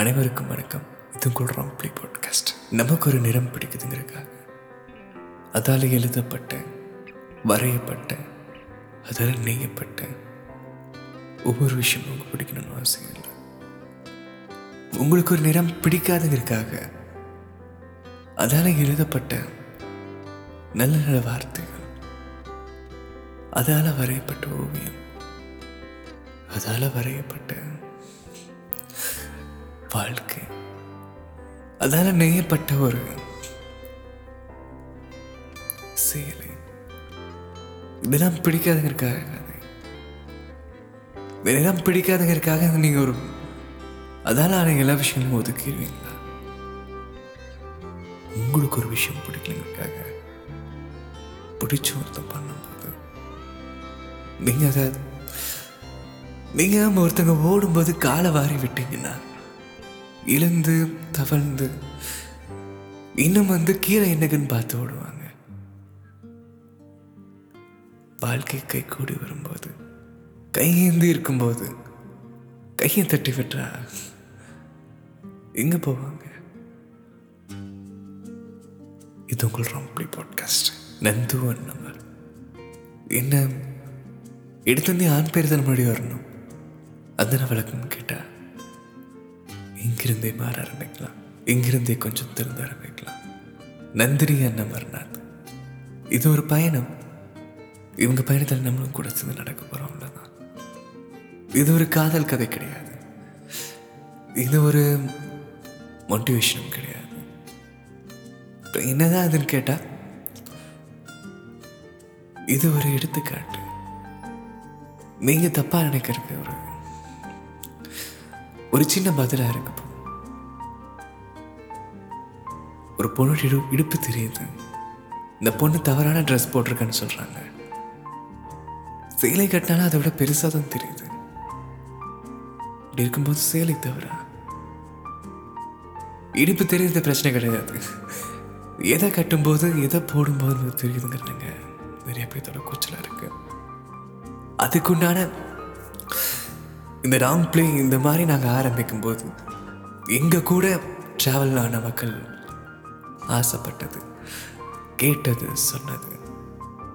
அனைவருக்கும் வணக்கம். இது உங்கள் ராம்ப்ளி பாட்காஸ்ட் நமக்கு ஒரு நிறம் பிடிக்குதுங்கிறதுக்காக. அதால் எழுதப்பட்ட வரையப்பட்ட அதால் நெய்யப்பட்ட ஒவ்வொரு விஷயமும் உங்களுக்கு பிடிக்கணும்னு அவசியம் இல்லை. உங்களுக்கு ஒரு நிறம் பிடிக்காதுங்கிறதுக்காக அதால் எழுதப்பட்ட நல்ல நல்ல வார்த்தைகள் அதால் வரையப்பட்ட ஓவியம் அதால் வரையப்பட்ட வாழ்க்கை. அதால் நெய்யப்பட்ட ஒரு சேலை இதெல்லாம் பிடிக்காதங்க இருக்காங்க இதெல்லாம் பிடிக்காதுங்கிறதுக்காக நீங்கள் ஒரு அதால் ஆன எல்லா விஷயமும் ஒதுக்கிடுவீங்களா? உங்களுக்கு ஒரு விஷயம் பிடிக்கலங்கிறதுக்காக பிடிச்ச ஒருத்தன் பண்ணும்போது நீங்கள் அதை நீங்கள் ஒருத்தங்க ஓடும்போது காலை வாரி விட்டீங்கன்னா இழந்து தவழ்ந்து இன்னும் வந்து கீழே என்னக்குன்னு பார்த்து ஓடுவாங்க. வாழ்க்கை கை கூடி வரும்போது கையேந்தி இருக்கும்போது கையை தட்டி விட்டா எங்க போவாங்க? இது உங்கள் rambly podcast Nandhu one number என்ன எடுத்தோடனே ஆண் பேர் தான் முன்னாடி வரணும். அந்த விளக்கம் கேட்டா. இங்கிருந்தே மாற ஆரம்பிக்கலாம். இங்கிருந்தே கொஞ்சம் திறந்து ஆரம்பிக்கலாம். நந்தினி அண்ணன் மறுநாத் இது ஒரு பயணம். இவங்க பயணத்தில் நம்மளும் கூட சேர்ந்து நடக்க போகிறோம் அவ்வளோதான் இது ஒரு காதல் கதை கிடையாது. இது ஒரு மோட்டிவேஷனும் கிடையாது. என்னதான் அதுன்னு கேட்டா இது ஒரு எடுத்துக்காட்டு. நீங்க தப்பா நினைக்கிறது ஒரு ஒரு சின்ன பதிலாக இருக்கு ஒரு பொண்ணு இடு இடுப்பு தெரியுது. இந்த பொண்ணு தவறான ட்ரெஸ் போட்டிருக்கேன்னு சொல்றாங்க. சேலை கட்டினாலும் அதை விட பெருசாக தான் தெரியுது. இப்படி இருக்கும்போது சேலை தவறா? இடுப்பு தெரியுது பிரச்சனை கிடையாது. எதை கட்டும்போது எதை போடும்போது தெரியுதுங்கிறதுங்க. நிறைய பேர்த்தோட கூச்சலாக இருக்கு. அதுக்குண்டான இந்த ராங் பிளே இந்த மாதிரி நாங்கள் ஆரம்பிக்கும் போது எங்கள் கூட ட்ராவல் ஆன மக்கள் ஆசைப்பட்டது கேட்டது சொன்னது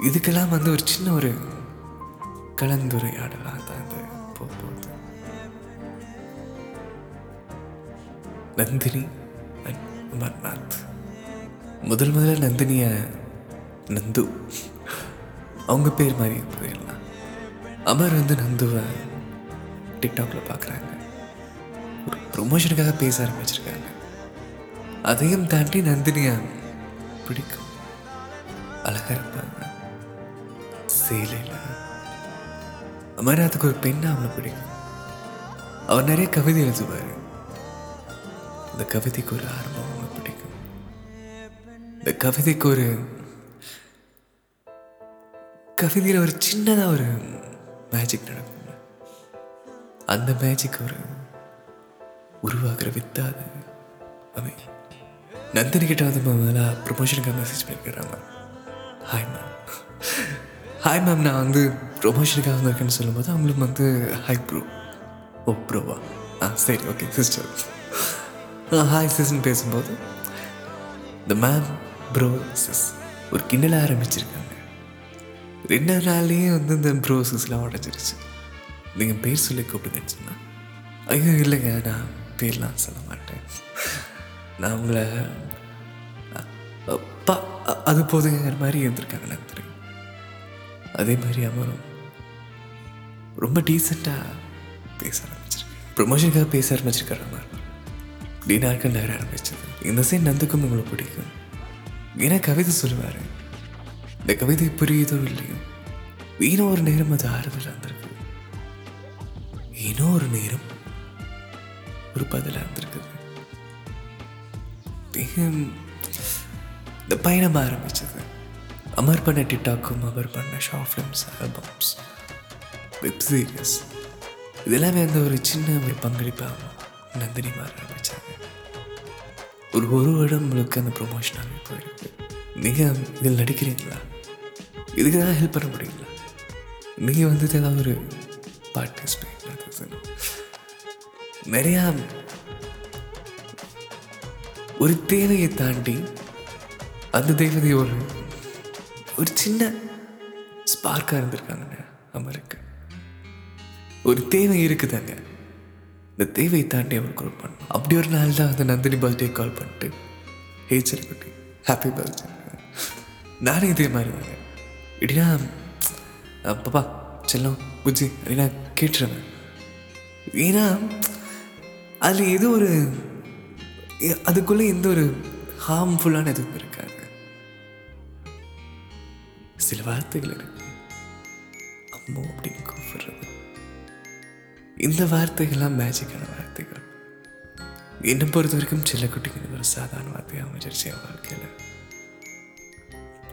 இதுக்கெல்லாம் வந்து ஒரு சின்ன ஒரு கலந்துரையாடலாக தான் அது போக போகுது நந்தினி அண்ட் அமர்நாத். முதல் முதல்ல நந்தினிய நந்து. அவங்க பேர் மாதிரி போயிடலாம். அமர் வந்து நந்துவை டிக்டாக்ல பார்க்குறாங்க ஒரு ப்ரொமோஷனுக்காக பேச ஆரம்பிச்சிருக்காங்க. அதையும் தாண்டி நந்தினியா பிடிக்கும். அழகா இருப்பாங்க. சேலையில். அதுக்கு ஒரு பெண்ணை அவனை பிடிக்கும். அவர் நிறைய கவிதை எழுதுவார். இந்த கவிதைக்கு ஒரு ஆரம்பம் அவனை பிடிக்கும். இந்த கவிதைக்கு ஒரு கவிதையில் ஒரு சின்னதாக ஒரு மேஜிக் நடக்கும். அந்த மேஜிக் ஒரு உருவாக்குற வித்தாது அவன் நந்தினி கிட்ட வந்து முதல்ல ப்ரொமோஷனுக்காக மெசேஜ் பண்ணிக்கிறாங்க ஹாய் மேம் ஹாய் மேம் நான் வந்து ப்ரொமோஷனுக்காக வந்திருக்கேன்னு சொல்லும்போது அவங்களுக்கு வந்து ஹாய் ப்ரோ ஓ ப்ரோவா ஆ சரி ஓகே சிஸ்டர் ஹாய் சிஸ்ன்னு பேசும்போது இந்த மேம் ப்ரோ சிஸ் ஒரு கிண்டல ஆரம்பிச்சிருக்காங்க. ரெண்டு நாள்லேயே வந்து இந்த ப்ரோ சிஸ்லாம் உடஞ்சிருச்சு. நீங்கள் பேர் சொல்லி கூப்பிடுங்கன்னு சொன்னா. ஐயோ இல்லைங்க நான் பேர்லாம் சொல்ல மாட்டேன். நான் உங்களை அப்பா அது போதுங்கிற மாதிரி இருந்திருக்காங்க நந்திரி அதே மாதிரி அவரும் ரொம்ப டீசெண்டாக பேச ஆரம்பிச்சிருக்கேன். ப்ரொமோஷனுக்காக பேச ஆரம்பிச்சிருக்காரு அமர். டீனாருக்கு நேரம் ஆரம்பிச்சது. இந்த சைன் நந்துக்கும் உங்களுக்கு பிடிக்கும். ஏன்னா கவிதை சொல்லுவார். இந்த கவிதை புரியுதோ இல்லையோ? ஏனோ ஒரு நேரம் அது ஆறுதலாக இருந்திருக்கு இன்னொரு நேரம் ஒரு பதிலாக இருந்திருக்குது இந்த பயணம் ஆரம்பிச்சது. அமர் பண்ண டிக்டாக்கும் அவர் பண்ண short films albums web series இதெல்லாமே அந்த ஒரு சின்ன ஒரு பங்களிப்பாக நந்தினி மாற ஆரம்பித்தாங்க ஒரு ஒரு வருடம் முழுக்க அந்த ப்ரொமோஷனாகவே போயிருக்கு. நீங்கள் இதில் நடிக்கிறீங்களா? இதுக்கு தான் ஹெல்ப் பண்ண முடியுங்களா? நீங்கள் வந்துட்டு ஏதாவது ஒரு பார்ட்டிசிபேட் நிறையா ஒரு தேவையை தாண்டி அந்த தேவதை ஒரு ஒரு சின்ன ஸ்பார்க்காக இருந்திருக்காங்க அமருக்கு. ஒரு தேவை இருக்குதாங்க. இந்த தேவையை தாண்டி அவர் கால் பண்ணோம் அப்படி ஒரு நாள் தான் அந்த நந்தினி பர்த்டே கால் பண்ணிட்டு ஹே செல்குட்டி ஹாப்பி பர்த்டே நானும் இதே மாதிரி தாங்க. இப்படின்னா அஹ், பாப்பா செல்லம் புஜி அப்படின்னா கேட்டுருவேன் ஏன்னா அதில் ஏதோ ஒரு அதுக்குள்ளே எந்த ஒரு ஹார்ம்ஃபுல்லான எதுவும் இருக்காது. சில வார்த்தைகள் இருக்கு. அம்மோ அப்படின்னு கூப்பிடுறது. இந்த வார்த்தைகள்லாம் மேஜிக்கான வார்த்தைகள். என்னை பொறுத்த வரைக்கும் சில குட்டிக்கு ஒரு சாதாரண வார்த்தையாக அமைஞ்சிருச்சு என் வாழ்க்கையில்.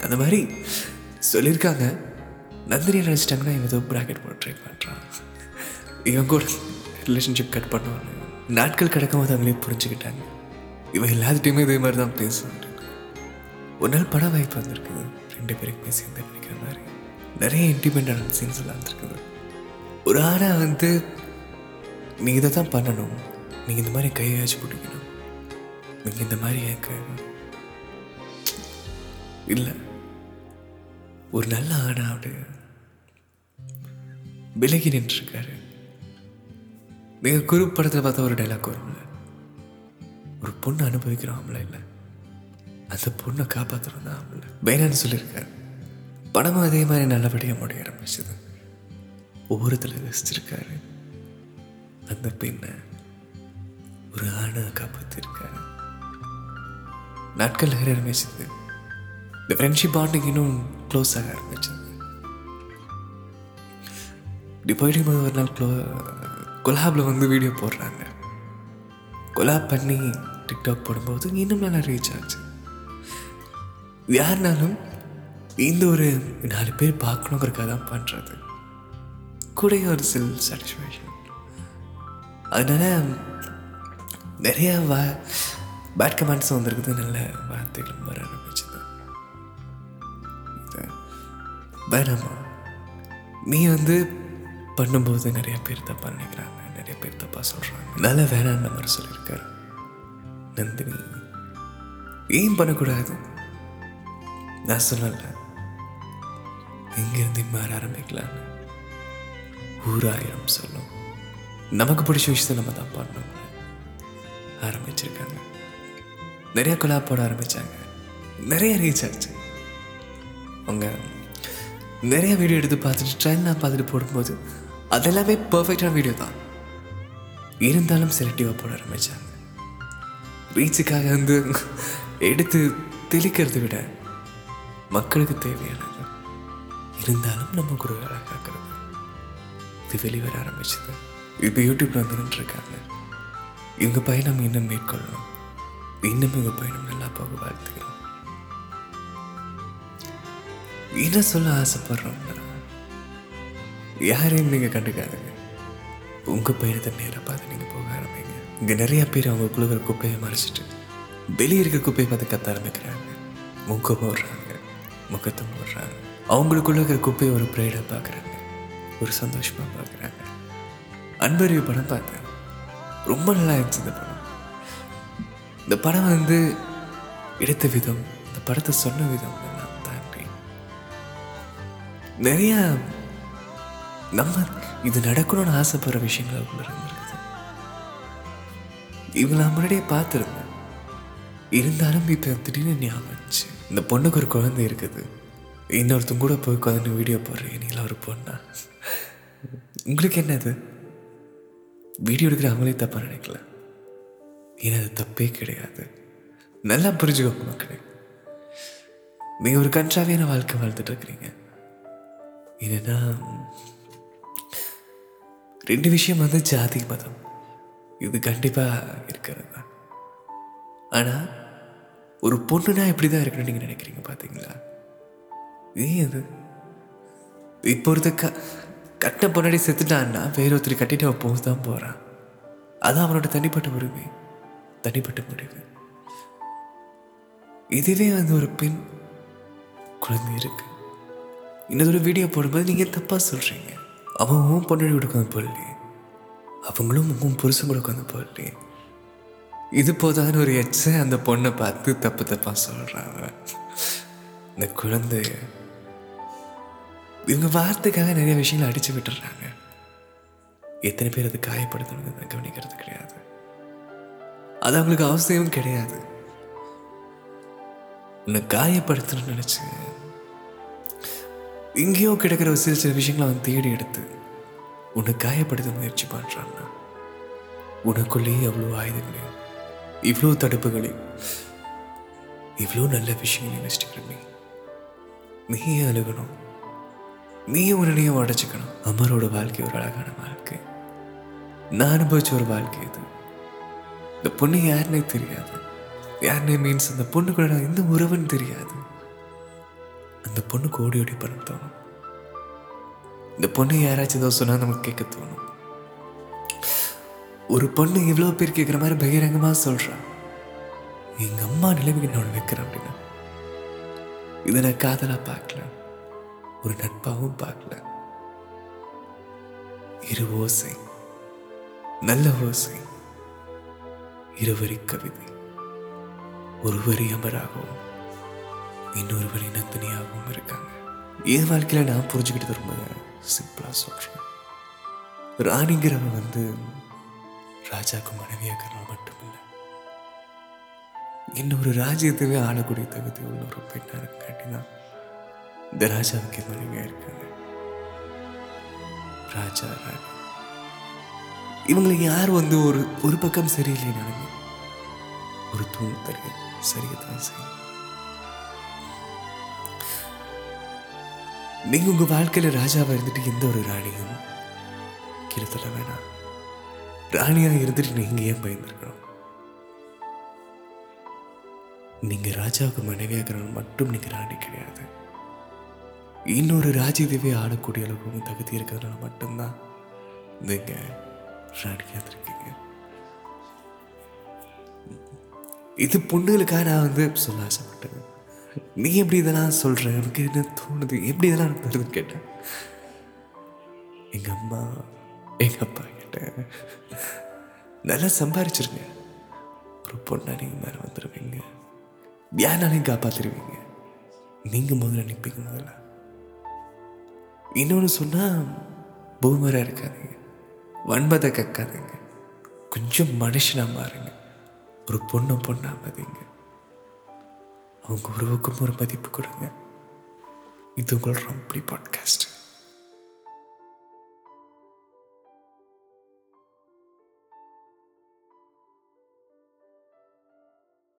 அந்த மாதிரி சொல்லியிருக்காங்க. நந்தினி நினச்சிட்டாங்கன்னா இவன் ஏதோ ப்ராக்கெட் போட்டு ட்ரை பண்ணுறான் இவன் கூட ரிலேஷன்ஷிப் கட் பண்ணுவாங்க நாட்கள் கிடக்கும் போது அவங்களே புரிஞ்சுக்கிட்டாங்க. இவன் எல்லாத்துட்டையுமே இதே மாதிரி தான் பேசுவான். ஒரு நாள் பட வாய்ப்பு வந்திருக்குது. ரெண்டு பேருக்குமே சேர்ந்து நினைக்கிற மாதிரி. நிறைய இண்டிபெண்டான சீன்ஸ் எல்லாம் வந்துருக்குது. ஒரு ஆணை வந்து நீ இதை தான் பண்ணணும். நீங்கள் இந்த மாதிரி கையாச்சு பிடிக்கணும். நீங்கள் இந்த மாதிரி ஏன் இல்லை. ஒரு நல்ல ஆணை அப்படி விலகி நின்றுருக்காரு. நீங்கள் குறிப்படத்தில் படத்தில் பார்த்தா ஒரு டைலாக் வரும்ல. ஒரு பொண்ணு அனுபவிக்கிறோம் ஆம்பளை இல்லை. அந்த பொண்ணை காப்பாற்றணும் தான் ஆம்பளை. வேணான்னு சொல்லியிருக்காரு. படமும் அதே மாதிரி நல்லபடியாக முடிய ஆரம்பிச்சது. ஒவ்வொருத்தில் ரசிச்சிருக்காரு அந்த பெண்ணை ஒரு ஆணை காப்பாற்றிருக்காரு நாட்கள் நிறைய ஆரம்பிச்சது. இந்த ஃப்ரெண்ட்ஷிப் பாண்டிங் இன்னும் க்ளோஸ் ஆக ஆரம்பிச்சது. இப்படி போயிட்டு போது ஒரு நாள் க்ளோ கொலாபில் வந்து வீடியோ போடுறாங்க. கொலாப் பண்ணி டிக்டாக் போடும்போது இன்னும் நல்லா ரீச் ஆச்சு. யாருனாலும் இந்த ஒரு நாலு பேர் பார்க்கணுங்கிறக்காக தான் பண்ணுறது கூட ஒரு சில் சாட்டிஸ்ஃபேக்ஷன் அதனால நிறையா வா பேட் கமெண்ட்ஸும் வந்திருக்குது. நல்ல வார்த்தைகளும் வர ஆரம்பிச்சது. வேணாமா? நீ வந்து பண்ணும்போது நிறைய பேர் தப்பாக நினைக்கிறாங்க நிறைய பேர் தப்பாக சொல்கிறாங்க நல்ல வேணாம் மாதிரி சொல்லியிருக்காரு நந்தினி ஏன் பண்ணக்கூடாது? நான் சொல்லல. இங்கேருந்து மாற ஆரம்பிக்கலாம்? ஊராயிரம் சொல்லும். நமக்கு பிடிச்ச விஷயத்தை நம்ம தான் பண்ணணும். ஆரம்பிச்சிருக்காங்க. நிறைய கொலா போட ஆரம்பிச்சாங்க. நிறைய ரீச் ஆச்சு. அவங்க நிறைய வீடியோ எடுத்து பார்த்துட்டு ட்ரெயின்லாம் பார்த்துட்டு போடும்போது அதெல்லாமே பர்ஃபெக்டான வீடியோ தான். இருந்தாலும் செலக்டிவாக போட ஆரம்பிச்சாங்க. ரீச்சுக்காக வந்து எடுத்து தெளிக்கிறதை விட மக்களுக்கு தேவையானது இருந்தாலும் நம்ம ஒரு அழகாக்கிறது இது வெளிவர ஆரம்பிச்சது. இப்போ யூடியூப்ல வந்து இருக்காங்க. இவங்க பயணம் இன்னும் மேற்கொள்ளணும். இன்னும் இவங்க பயணம் நல்லா போக வாழ்த்துக்கிறோம் என்ன சொல்ல ஆசைப்படுறோம்னா யாரையும் நீங்கள் கண்டுக்காதுங்க. உங்கள் பயணத்தை நேராக பார்த்து நீங்கள் போக ஆரம்பிங்க. இங்கே நிறைய பேர் அவங்க இருக்கிற குப்பையை மறைச்சிட்டு வெளியே இருக்க குப்பையை பார்த்து கத்த ஆரம்பிக்கிறாங்க. முகம் போடுறாங்க முகத்தை போடுறாங்க அவங்களுக்குள்ள இருக்கிற குப்பையை ஒரு ப்ரைடாக பார்க்குறாங்க. ஒரு சந்தோஷமாக பார்க்குறாங்க. அன்பறிவு படம் பார்த்தேன். ரொம்ப நல்லா இருந்துச்சு இந்த படம். இந்த படம் வந்து எடுத்த விதம் இந்த படத்தை சொன்ன விதம் எல்லாம் தாண்டி. நிறைய நம்ம இது நடக்கணும்னு ஆசைப்படுற விஷயங்கள் அதுக்குள்ள இருந்திருக்குது. இவங்க நான் முன்னாடியே பார்த்துருந்தேன். இருந்தாலும் இப்போ திடீர்னு ஞாபகம் இந்த பொண்ணுக்கு ஒரு குழந்தை இருக்குது. இன்னொருத்தங்க கூட போய் குழந்தை வீடியோ போடுறேன். நீங்களா ஒரு பொண்ணா? உங்களுக்கு என்னது வீடியோ எடுக்கிற அவங்களே தப்பாக நினைக்கல. ஏன்னா அது தப்பே கிடையாது. நல்லா புரிஞ்சுக்கோங்க மக்களே. நீங்கள் ஒரு கன்றாவியான வாழ்க்கை வாழ்ந்துட்டு இருக்கிறீங்க. என்னன்னா ரெண்டு விஷயம் வந்து ஜாதி மதம். இது கண்டிப்பாக இருக்கிறது தான். ஆனால் ஒரு பொண்ணுனா இப்படி தான் இருக்கணும்னு நீங்கள் நினைக்கிறீங்க பார்த்தீங்களா ஏன் அது? இப்போ ஒருத்த க கட்ட பொன்னாடி செத்துட்டான்னா வேற ஒருத்தர் கட்டிட்டு அவன் போக தான் போகிறான் அதான் அவனோட தனிப்பட்ட உரிமை. தனிப்பட்ட முடிவு. இதுவே வந்து ஒரு பெண் குழந்தை இருக்கு. இன்னொரு வீடியோ போடும்போது நீங்கள் தப்பாக சொல்கிறீங்க அவன் உன் பொண்ணாடி கூட உட்காந்து அவங்களும் உன் புருஷன் கூட உட்காந்து இது போதான்னு ஒரு எச்ச அந்த பொண்ணை பார்த்து தப்பு தப்பா சொல்கிறாங்க இந்த குழந்தை இவங்க வார்த்தைக்காக நிறைய விஷயங்களை அடிச்சு விட்டுறாங்க. எத்தனை பேர் அதை காயப்படுத்தணுங்கிறத கவனிக்கிறது கிடையாது. அது அவங்களுக்கு அவசியமும் கிடையாது. உன்னை காயப்படுத்தணும்னு நினைச்சு எங்கேயோ கிடக்கிற சில சில விஷயங்களை அவன் தேடி எடுத்து உன்னை காயப்படுத்த முயற்சி பண்ணுறான்னா உனக்குள்ளேயே அவ்வளோ ஆயுதங்களையும் இவ்வளோ தடுப்புகளையும் இவ்வளோ நல்ல விஷயங்களையும் வச்சுட்டு நீயே அழுகணும். நீயே உன்னையும் உடச்சிக்கணும் அமரோட வாழ்க்கை ஒரு அழகான வாழ்க்கை. நான் அனுபவிச்ச ஒரு வாழ்க்கை இது. இந்த பொண்ணு யாருன்னே தெரியாது. யாருன்னே மீன்ஸ் அந்த பொண்ணு கூட எந்த உறவுன்னு தெரியாது. அந்த பொண்ணுக்கு ஓடி ஓடி பண்ண தோணும். இந்த பொண்ணு யாராச்சும் ஏதோ சொன்னா நமக்கு கேட்க தோணும். ஒரு பொண்ணு இவ்வளோ பேர் கேட்குற மாதிரி பகிரங்கமாக சொல்றா. எங்க அம்மா நிலைமைக்கு நான் வைக்கிறேன் அப்படின்னா இதை நான் காதலா பார்க்கல. ஒரு நட்பாகவும் பார்க்கல. இரு ஓசை நல்ல ஓசை இருவரி கவிதை ஒருவரி அமராகவும். இன்னொருவரி நந்தினியாகவும் இருக்காங்க? என் வாழ்க்கையில நான் புரிஞ்சுக்கிட்டது ரொம்ப சிம்பிளாக சொல்கிறேன் ராணிங்கிறவன் வந்து ராஜாவுக்கு மனைவியாக்கிறவன் மட்டும் இல்லை இன்னொரு ராஜ்யத்தவே ஆளக்கூடிய தகுதி உள்ள ஒரு பெண்ணாக இருக்காட்டி தான் இந்த ராஜாவுக்கு மனைவியாக இருக்காங்க. ராஜா ராணி. இவங்களை யார் வந்து ஒரு ஒரு பக்கம் சரியில்லைனாலுமே ஒரு தூண் தருக சரியத்தான் செய்யும். நீங்க உங்க வாழ்க்கையில ராஜாவா இருந்துட்டு எந்த ஒரு ராணியும் கீழே தள்ள வேணாம். ராணியா இருந்துட்டு நீங்க ஏன் பயந்துருக்கணும்? நீங்க ராஜாவுக்கு மனைவியாகிறவங்க மட்டும் நீங்க ராணி கிடையாது. இன்னொரு ராஜதேவியை ஆடக்கூடிய அளவுக்கு தகுதி இருக்கிறதுனால மட்டும்தான் நீங்க ராணியா இருக்கீங்க இது பொண்ணுகளுக்காக நான் வந்து சொல்ல ஆசைப்பட்டேன் நீ எப்படி இதெல்லாம் சொல்கிற எனக்கு என்ன தோணுது? எப்படி இதெல்லாம் நடந்ததுன்னு கேட்டேன். எங்கள் அம்மா எங்கள் அப்பா கேட்டேன் நல்லா சம்பாரிச்சிருங்க. ஒரு பொண்ணா நீங்கள் மேலே வந்துடுவீங்க யானாலையும் காப்பாற்றிடுவீங்க நீங்கள் முதல்ல நிற்பீங்க முதல்ல. இன்னொன்று சொன்னால் பூமராக இருக்காதீங்க. வன்பதை கக்காதீங்க. கொஞ்சம் மனுஷனாக மாறுங்க. ஒரு பொண்ணை பொண்ணாகாதீங்க உங்கள் உறவுக்கும் ஒரு மதிப்பு கொடுங்க. இது உங்கள் ரம்பளி பாட்காஸ்ட்